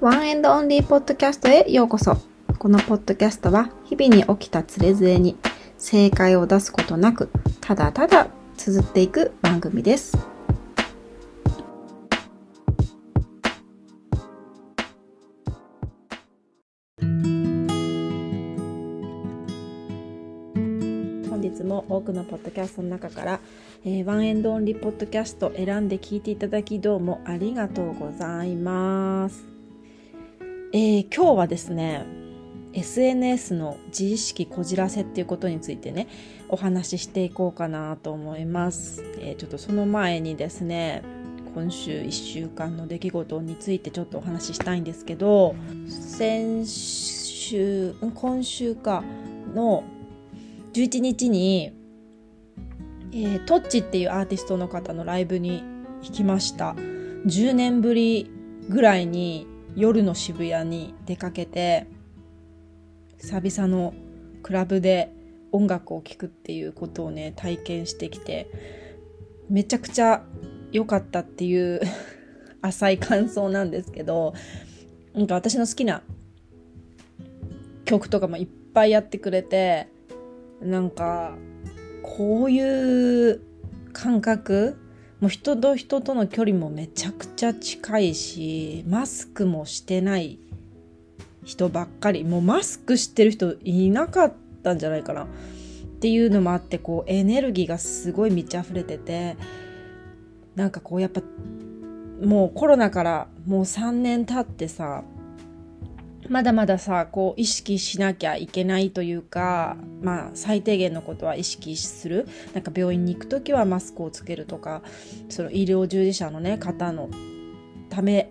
One and Only ポッドキャストへようこそ。このポッドキャストは日々に起きたつれづれに正解を出すことなく、ただただ綴っていく番組です。本日も多くのポッドキャストの中から、えー、 One and Only ポッドキャスト選んで聞いていただきどうもありがとうございます。えー、今日はですね SNS の自意識こじらせっていうことについてねお話ししていこうかなと思います、えー、ちょっとその前にですね今週1週間の出来事についてちょっとお話ししたいんですけど先週今週かの11日に、えー、トッチっていうアーティストの方のライブに行きました。10年ぶりぐらいに夜の渋谷に出かけて久々のクラブで音楽を聴くっていうことをね体験してきてめちゃくちゃ良かったっていう 浅い感想なんですけどなんか私の好きな曲とかもいっぱいやってくれてなんかこういう感覚もう人と人との距離もめちゃくちゃ近いしマスクもしてない人ばっかり。もうマスクしてる人いなかったんじゃないかな。っていうのもあってこうエネルギーがすごい満ち溢れててなんかこうやっぱもうコロナからもう3年経ってさまだまださこう意識しなきゃいけないというかまあ最低限のことは意識する。なんか病院に行く時はマスクをつけるとかその医療従事者のね方のため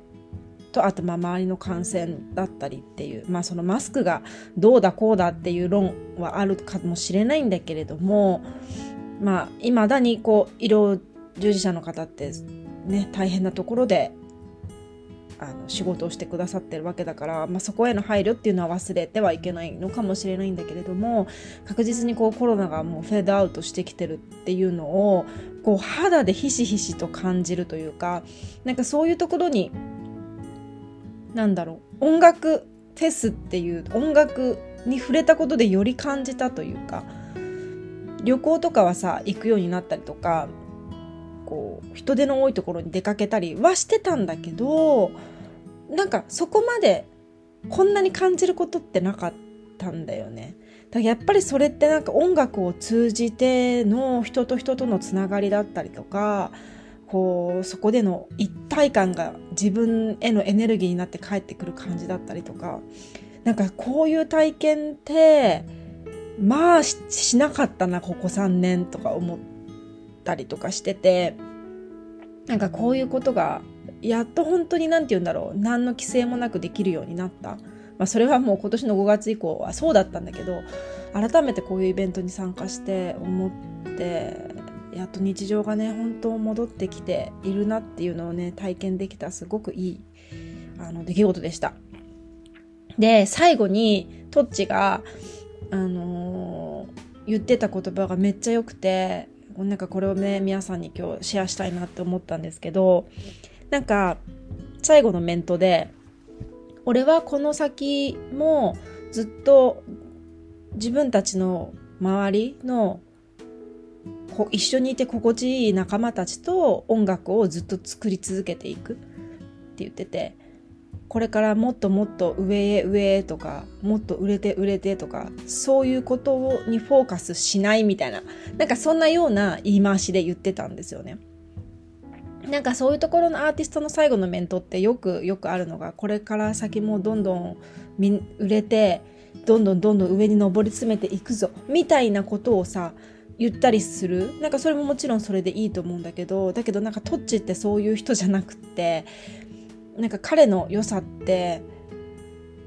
とあとまあ周りの感染だったりっていうまあそのマスクがどうだこうだっていう論はあるかもしれないんだけれどもまあいまだにこう医療従事者の方ってね大変なところであの仕事をしてくださってるわけだから、まあ、そこへの配慮っていうのは忘れてはいけないのかもしれないんだけれども確実にこうコロナがもうフェードアウトしてきてるっていうのをこう肌でひしひしと感じるというかなんかそういうところになんだろう音楽フェスっていう音楽に触れたことでより感じたというか旅行とかはさ行くようになったりとかこう人手の多いところに出かけたりはしてたんだけどなんかそこまでこんなに感じることってなかったんだよね。だからやっぱりそれってなんか音楽を通じての人と人とのつながりだったりとかこうそこでの一体感が自分へのエネルギーになって帰ってくる感じだったりとかなんかこういう体験ってまあしなかったなここ3年とか思ってたりとかしててなんかこういうことがやっと本当に何て言うんだろう何の規制もなくできるようになった。まあ、それはもう今年の5月以降はそうだったんだけど改めてこういうイベントに参加して思ってやっと日常がね本当戻ってきているなっていうのをね体験できたすごくいいあの出来事でした。で最後にトッチが、あのー、言ってた言葉がめっちゃ良くてなんかこれをね皆さんに今日シェアしたいなって思ったんですけどなんか最後のメントで俺はこの先もずっと自分たちの周りの一緒にいて心地いい仲間たちと音楽をずっと作り続けていくって言っててこれからもっともっと上へ上へとかもっと売れて売れてとかそういうことにフォーカスしないみたいななんかそんなような言い回しで言ってたんですよね。なんかそういうところのアーティストの最後のメントってよくよくあるのがこれから先もどんどん売れてどんどんどんどん上に上り詰めていくぞみたいなことをさ言ったりするなんかそれももちろんそれでいいと思うんだけどだけどなんかトッチってそういう人じゃなくってなんか彼の良さって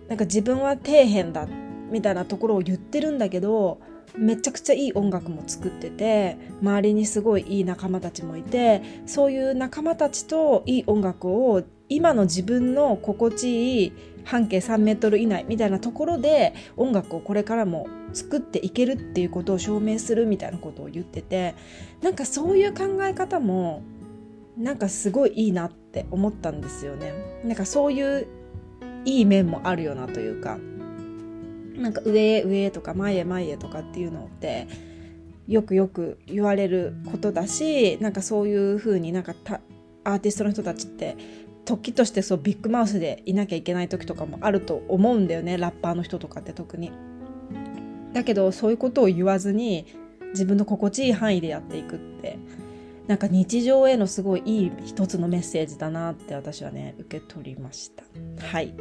なんか自分は底辺だみたいなところを言ってるんだけどめちゃくちゃいい音楽も作ってて周りにすごいいい仲間たちもいてそういう仲間たちといい音楽を今の自分の心地いい半径3メートル以内みたいなところで音楽をこれからも作っていけるっていうことを証明するみたいなことを言っててなんかそういう考え方もなんかすごいいいなってって思ったんですよね。なんかそういういい面もあるよなというかなんか上へ上へとか前へ前へとかっていうのってよくよく言われることだしなんかそういうふうになんかアーティストの人たちって時としてそうビッグマウスでいなきゃいけない時とかもあると思うんだよねラッパーの人とかって特に。だけどそういうことを言わずに自分の心地いい範囲でやっていくってなんか日常へのすごいいい一つのメッセージだなって私はね受け取りました。はい。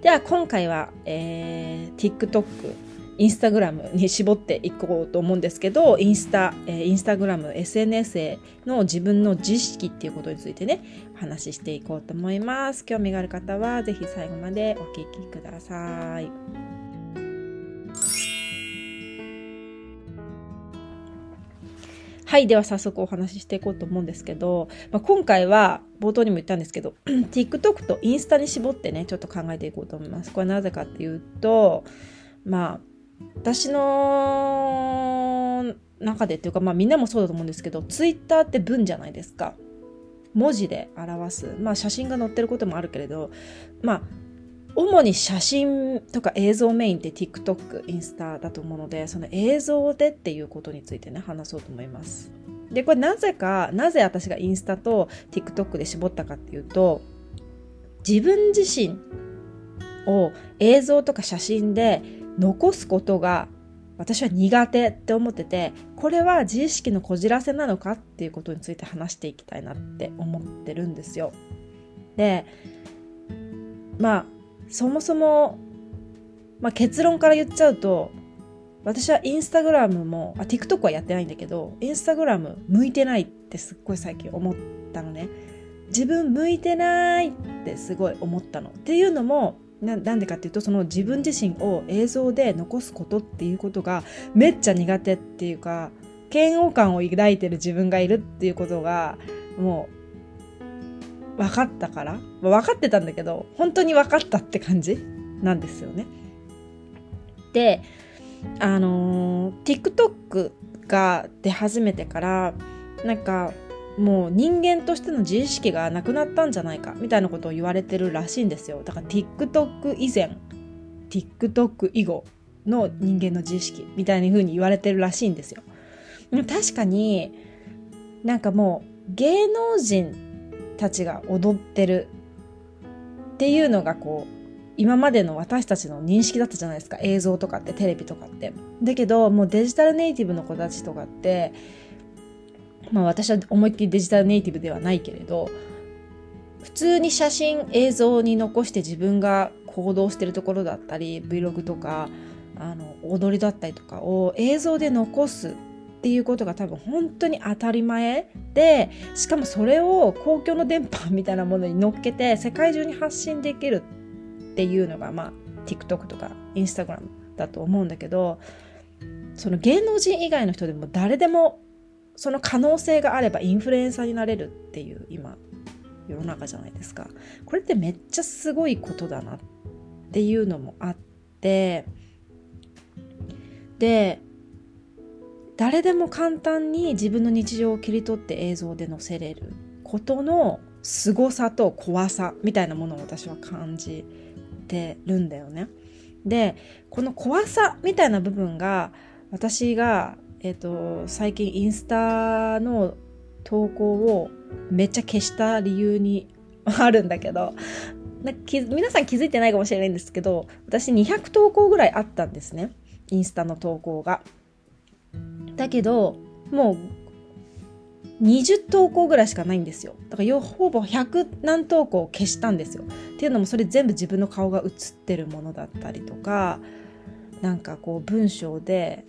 では今回は、えー、TikTok インスタグラムに絞っていこうと思うんですけどインスタ、えー、インスタグラム SNS への自分の自意識っていうことについてねお話ししていこうと思います。興味がある方は是非最後までお聞きください。はい。では早速お話ししていこうと思うんですけど、まあ、今回は冒頭にも言ったんですけど、TikTok とインスタに絞ってね、ちょっと考えていこうと思います。これなぜかっていうと、まあ、私の中でっていうか、まあみんなもそうだと思うんですけど、Twitter って文じゃないですか。文字で表す。まあ写真が載ってることもあるけれど、まあ主に写真とか映像メインって TikTok、インスタだと思うので、その映像でっていうことについてね、話そうと思います。で、これなぜか、なぜ私がインスタと TikTok で絞ったかっていうと、自分自身を映像とか写真で残すことが私は苦手って思ってて、これは自意識のこじらせなのかっていうことについて話していきたいなって思ってるんですよ。で、まあ、そもそも、まあ、結論から言っちゃうと私はインスタグラムもあ TikTok はやってないんだけどインスタグラム向いてないってすっごい最近思ったのね。自分向いてないってすごい思ったの。っていうのもなんでかっていうとその自分自身を映像で残すことっていうことがめっちゃ苦手っていうか嫌悪感を抱いてる自分がいるっていうことがもう分かったから、分かってたんだけど、本当に分かったって感じなんですよね。で、あのー、TikTok が出始めてから、なんか、もう人間としての自意識がなくなったんじゃないかみたいなことを言われてるらしいんですよ。だから TikTok 以前、TikTok 以後の人間の自意識みたいな風に言われてるらしいんですよ。確かになんかもう芸能人たちが踊ってるっていうのがこう今までの私たちの認識だったじゃないですか。映像とかってテレビとかって。だけどもうデジタルネイティブの子たちとかってまあ私は思いっきりデジタルネイティブではないけれど普通に写真映像に残して自分が行動してるところだったり Vlog とかあの踊りだったりとかを映像で残すっていうことが多分本当に当たり前でしかもそれを公共の電波みたいなものに乗っけて世界中に発信できるっていうのがまあ TikTok とか Instagram だと思うんだけどその芸能人以外の人でも誰でもその可能性があればインフルエンサーになれるっていう今世の中じゃないですか。これってめっちゃすごいことだなっていうのもあってで誰でも簡単に自分の日常を切り取って映像で載せれることの凄さと怖さみたいなものを私は感じてるんだよね。でこの怖さみたいな部分が私が、えーと、最近インスタの投稿をめっちゃ消した理由にあるんだけど な皆さん気づいてないかもしれないんですけど私200投稿ぐらいあったんですねインスタの投稿が。だけどもう20投稿ぐらいしかないんですよ。だからほぼ100何投稿消したんですよ。っていうのもそれ全部自分の顔が写ってるものだったりとかなんかこう文章で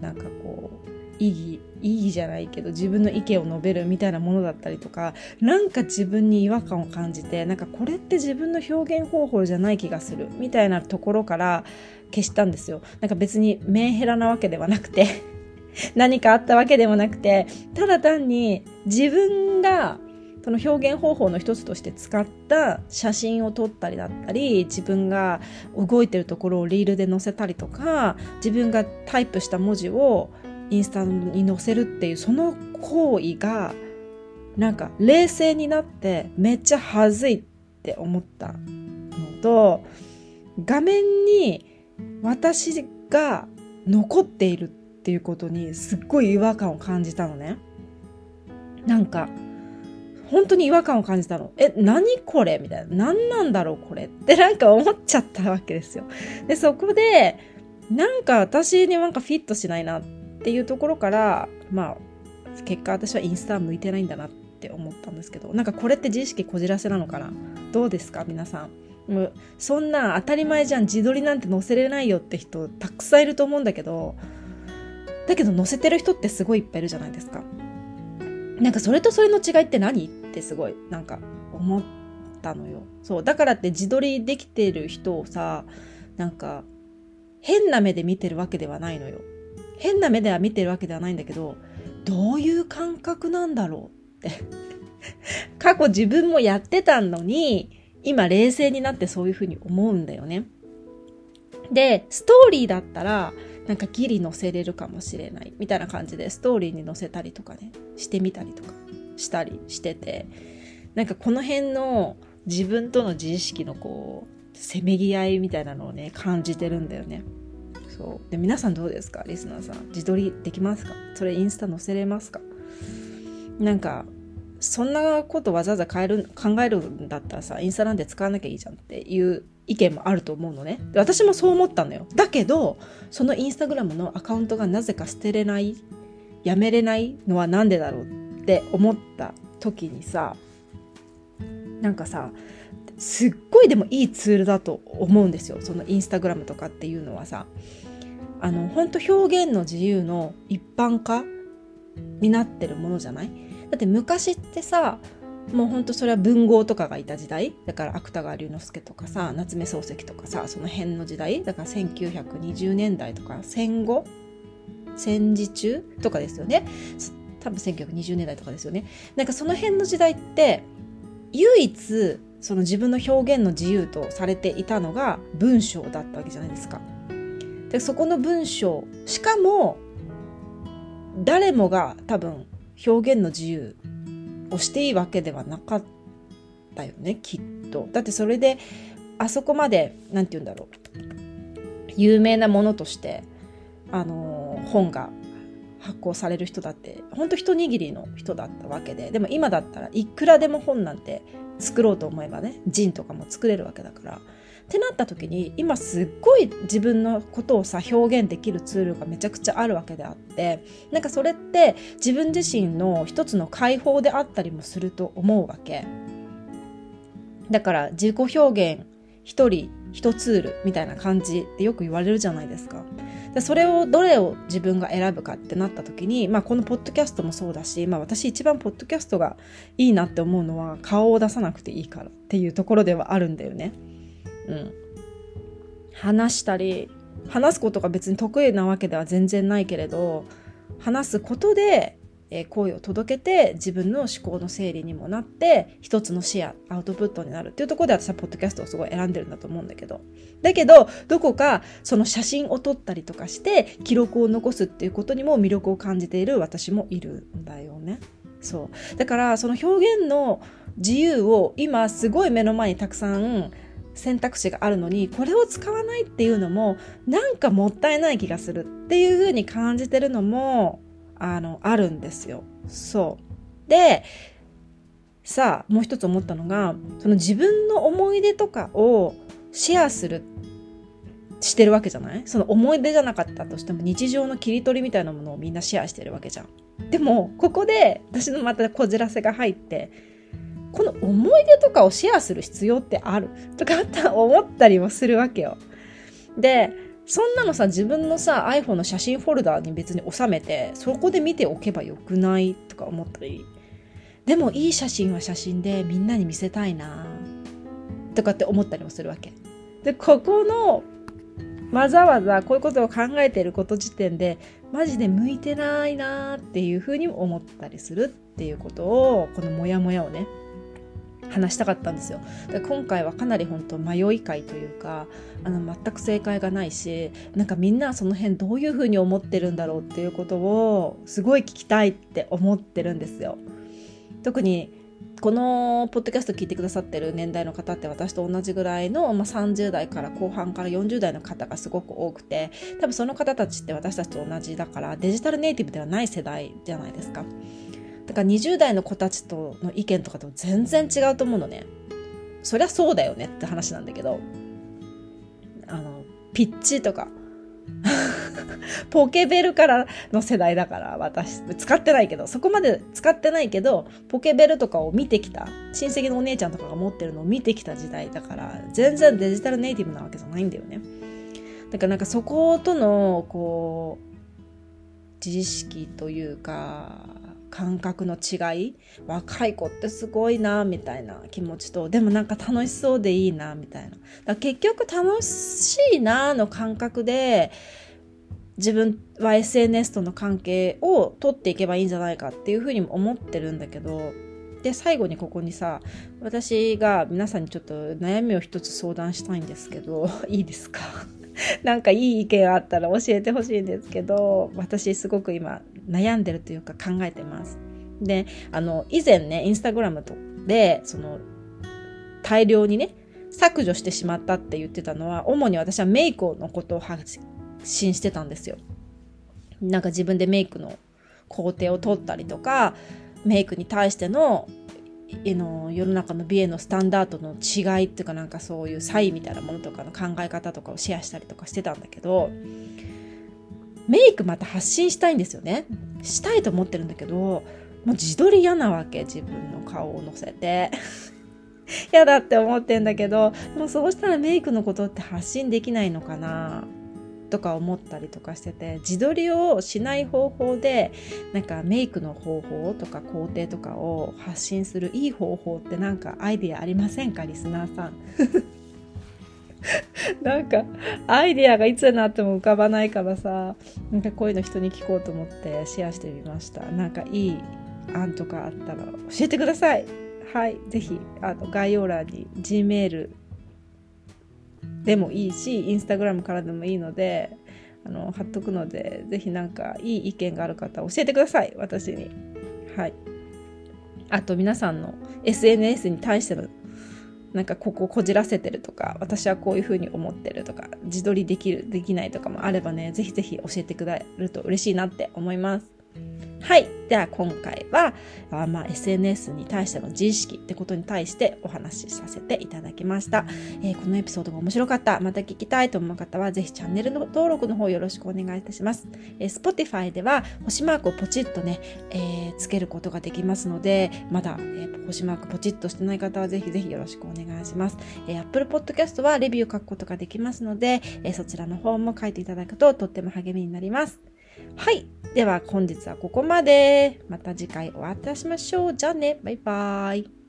なんかこう意義意義じゃないけど自分の意見を述べるみたいなものだったりとかなんか自分に違和感を感じてなんかこれって自分の表現方法じゃない気がするみたいなところから消したんですよ。なんか別にメンヘラなわけではなくて。何かあったわけでもなくてただ単に自分がその表現方法の一つとして使った写真を撮ったりだったり自分が動いてるところをリールで載せたりとか自分がタイプした文字をインスタに載せるっていうその行為がなんか冷静になってめっちゃ恥ずいって思ったのと画面に私が残っているってっていうことにすっごい違和感を感じたのね。なんか本当に違和感を感じたの。え、何これ？みたいな。何なんだろうこれって なんか思っちゃったわけですよ。で、そこで、なんか私になんかフィットしないなっていうところから、まあ、結果私はインスタ向いてないんだなって思ったんですけど、なんかこれって自意識こじらせなのかな？どうですか？皆さん。もうそんな当たり前じゃん自撮りなんて載せれないよって人たくさんいると思うんだけどだけど載せてる人ってすごいいっぱいいるじゃないですかなんかそれとそれの違いって何ってすごいなんか思ったのよ。そう。だからって自撮りできてる人をさ、なんか変な目で見てるわけではないのよ。変な目では見てるわけではないんだけど、どういう感覚なんだろうって。過去自分もやってたのに、今冷静になってそういうふうに思うんだよね。で、ストーリーだったら、なんかギリ載せれるかもしれないみたいな感じでストーリーに載せたりとかねしてみたりとかしたりしててなんかこの辺の自分との自意識のこうせめぎ合いみたいなのをね感じてるんだよね。そう。で皆さんどうですか？リスナーさん。自撮りできますか？それインスタ載せれますか？なんかそんなことわざわざ変える考えるんだったらさインスタなんて使わなきゃいいじゃんっていう意見もあると思うのね。私もそう思ったのよ。だけどそのインスタグラムのアカウントがなぜか捨てれないやめれないのは何でだろうって思った時にさなんかさすっごいでもいいツールだと思うんですよ。そのインスタグラムとかっていうのはさ。あの本当表現の自由の一般化になってるものじゃない？だって昔ってさもうほんとそれは文豪とかがいた時代。だから芥川龍之介とかさ夏目漱石とかさその辺の時代。だから1920年代とか戦後？戦時中とかですよね。多分1920年代とかですよね。なんかその辺の時代って唯一その自分の表現の自由とされていたのが文章だったわけじゃないですか。でそこの文章。しかも誰もが多分表現の自由をしていいわけではなかったよねきっと。だってそれであそこまで何て言うんだろう有名なものとしてあの本が発行される人だってほんと一握りの人だったわけででも今だったらいくらでも本なんて作ろうと思えばねジンとかも作れるわけだからってなった時に今すっごい自分のことをさ表現できるツールがめちゃくちゃあるわけであってなんかそれって自分自身の一つの解放であったりもすると思うわけだから自己表現一人一ツールみたいな感じってよく言われるじゃないですかでそれをどれを自分が選ぶかってなった時に、まあ、このポッドキャストもそうだし、まあ、私一番ポッドキャストがいいなって思うのは顔を出さなくていいからっていうところではあるんだよね。うん、話したり話すことが別に得意なわけでは全然ないけれど話すことで、えー、声を届けて自分の思考の整理にもなって一つの視野アウトプットになるっていうところで私はポッドキャストをすごい選んでるんだと思うんだけど。だけどどこかその写真を撮ったりとかして記録を残すっていうことにも魅力を感じている私もいるんだよね。そう。だからその表現の自由を今すごい目の前にたくさん選択肢があるのにこれを使わないっていうのもなんかもったいない気がするっていう風に感じてるのもあのあるんですよ。そうでさあもう一つ思ったのがその自分の思い出とかをシェアするしてるわけじゃない？その思い出じゃなかったとしても日常の切り取りみたいなものをみんなシェアしてるわけじゃん。でもここで私のまたこじらせが入ってこの思い出とかをシェアする必要ってある？とか思ったりもするわけよ。で、そんなのさ、自分のさ、iPhone の写真フォルダに別に収めて、そこで見ておけばよくない？とか思ったり。でもいい写真は写真でみんなに見せたいなとかって思ったりもするわけ。で、ここのわざわざこういうことを考えていること時点でマジで向いてないなっていうふうにも思ったりするっていうことをこのモヤモヤをね話したかったんですよ。で今回はかなり本当迷い会というかあの全く正解がないしなんかみんなその辺どういうふうに思ってるんだろうっていうことをすごい聞きたいって思ってるんですよ。特にこのポッドキャスト聞いてくださってる年代の方って私と同じぐらいの、まあ、30代から後半から40代の方がすごく多くて多分その方たちって私たちと同じだからデジタルネイティブではない世代じゃないですかだから20代の子たちとの意見とかと全然違うと思うのね。そりゃそうだよねって話なんだけど。あのピッチとか。ポケベルからの世代だから私使ってないけど。そこまで使ってないけどポケベルとかを見てきた。親戚のお姉ちゃんとかが持ってるのを見てきた時代だから全然デジタルネイティブなわけじゃないんだよね。だからなんかそことのこう自意識というか感覚の違い若い子ってすごいなみたいな気持ちとでもなんか楽しそうでいいなみたいな。だ結局楽しいなの感覚で自分は SNS との関係を取っていけばいいんじゃないかっていうふうにも思ってるんだけどで最後にここにさ私が皆さんにちょっと悩みを一つ相談したいんですけど いいですか？なんかいい意見あったら教えてほしいんですけど私すごく今悩んでるというか考えてます。であの以前ねインスタグラムでその大量にね削除してしまったって言ってたのは主に私はメイクのことを発信してたんですよ。なんか自分でメイクの工程を取ったりとかメイクに対してのの世の中の美へのスタンダードの違いっていうかなんかそういう差異みたいなものとかの考え方とかをシェアしたりとかしてたんだけどメイクまた発信したいんですよね。したいと思ってるんだけどもう自撮り嫌なわけ。自分の顔を載せて。嫌だって思ってんだけどもうそうしたらメイクのことって発信できないのかなとか思ったりとかしてて自撮りをしない方法でなんかメイクの方法とか工程とかを発信するいい方法ってなんかアイディアありませんか？リスナーさん。なんかアイデアがいつになっても浮かばないからさなんかこういうの人に聞こうと思ってシェアしてみました。なんかいい案とかあったら教えてください。はいぜひあの概要欄に Gmail でもいいしインスタグラムからでもいいのであの貼っとくのでぜひなんかいい意見がある方教えてください。私に。はい。あと皆さんの SNS に対してのなんかこここじらせてるとか私はこういうふうに思ってるとか自撮りできるできないとかもあればねぜひぜひ教えてくれると嬉しいなって思います。はい。では今回は、あまあ、SNS に対しての自意識ってことに対してお話しさせていただきました。えー、このエピソードが面白かった、また聞きたいと思う方は、ぜひチャンネルの登録の方よろしくお願いいたします。えー、Spotify では星マークをポチッとね、えー、つけることができますので、まだ、えー、星マークポチッとしてない方はぜひぜひよろしくお願いします。えー、Apple Podcast はレビュー書くことができますので、えー、そちらの方も書いていただくととっても励みになります。はい。では本日はここまで。また次回お会いいたしましょう。じゃあね。バイバーイ。